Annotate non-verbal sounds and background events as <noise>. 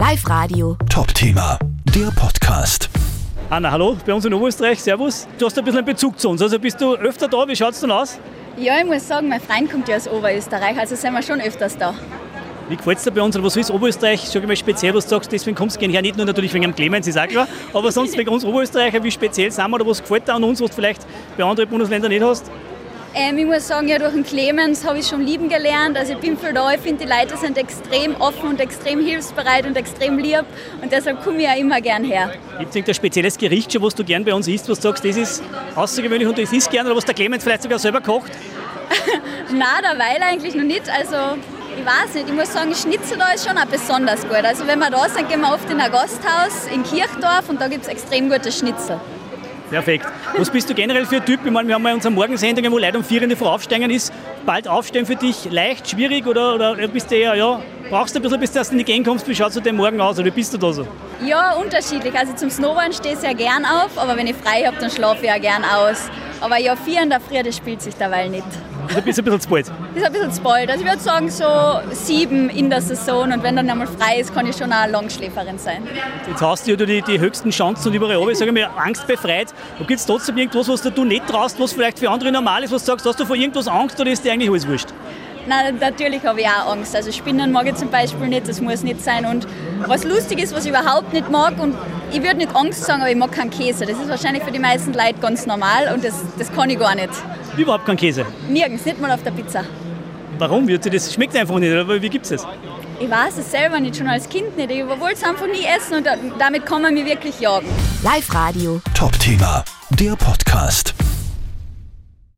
Live Radio. Top-Thema, der Podcast. Anna, hallo, bei uns in Oberösterreich, servus. Du hast ein bisschen einen Bezug zu uns, also bist du öfter da, wie schaut es denn aus? Ja, ich muss sagen, mein Freund kommt ja aus Oberösterreich, also sind wir schon öfters da. Wie gefällt es dir bei uns oder was ist Oberösterreich, sag ich mal speziell, was du sagst, deswegen kommst du gerne her, nicht nur natürlich wegen dem Clemens, ist auch klar, aber sonst wegen uns Oberösterreicher, wie speziell sind wir oder was gefällt dir an uns, was du vielleicht bei anderen Bundesländern nicht hast? Ähm, ich muss sagen, ja, durch den Clemens habe ich schon lieben gelernt. Also ich bin viel da, ich finde, die Leute sind extrem offen und extrem hilfsbereit und extrem lieb und deshalb komme ich ja immer gern her. Gibt es irgendein spezielles Gericht schon, was du gern bei uns isst, was du sagst, das ist außergewöhnlich und das isst gern oder was der Clemens vielleicht sogar selber kocht? <laughs> Na, derweil eigentlich noch nicht. Also ich weiß nicht, ich muss sagen, Schnitzel da ist schon auch besonders gut. Also wenn wir da sind, gehen wir oft in ein Gasthaus in Kirchdorf und da gibt es extrem gute Schnitzel. Perfekt. Was bist du generell für ein Typ? Ich meine, wir haben ja unsere Morgensendung, wo Leute um vier in die Früh aufsteigen ist. Bald aufstehen für dich leicht, schwierig oder, oder bist du eher, ja, brauchst du ein bisschen, bis du erst in die Gang kommst? Wie schaut es dir morgen aus oder wie bist du da so? Ja, unterschiedlich. Also zum Snowboarden stehe ich sehr gern auf, aber wenn ich frei habe, dann schlafe ich auch gern aus. Aber ja, vier in der Früh, das spielt sich derweil nicht. Das ist ein bisschen zu bald. Das ist ein bisschen zu bald. Also ich würde sagen so sieben in der Saison und wenn dann einmal frei ist, kann ich schon eine Langschläferin sein. Jetzt hast du ja die, die höchsten Chancen und überall oben, ich sage mal, angstbefreit. Aber gibt es trotzdem irgendwas, was du nicht traust, was vielleicht für andere normal ist, was du sagst, hast du vor irgendwas Angst oder ist dir eigentlich alles wurscht? Nein, natürlich habe ich auch Angst. Also Spinnen mag ich zum Beispiel nicht, das muss nicht sein. Und was lustig ist, was ich überhaupt nicht mag, und ich würde nicht Angst sagen, aber ich mag keinen Käse. Das ist wahrscheinlich für die meisten Leute ganz normal und das, das kann ich gar nicht. Überhaupt keinen Käse? Nirgends, nicht mal auf der Pizza. Warum? Das schmeckt einfach nicht, aber wie gibt es das? Ich weiß es selber nicht, schon als Kind nicht. Ich wollte es einfach nie essen und damit kann man mich wirklich jagen. Live Radio. Top-Thema, der Podcast.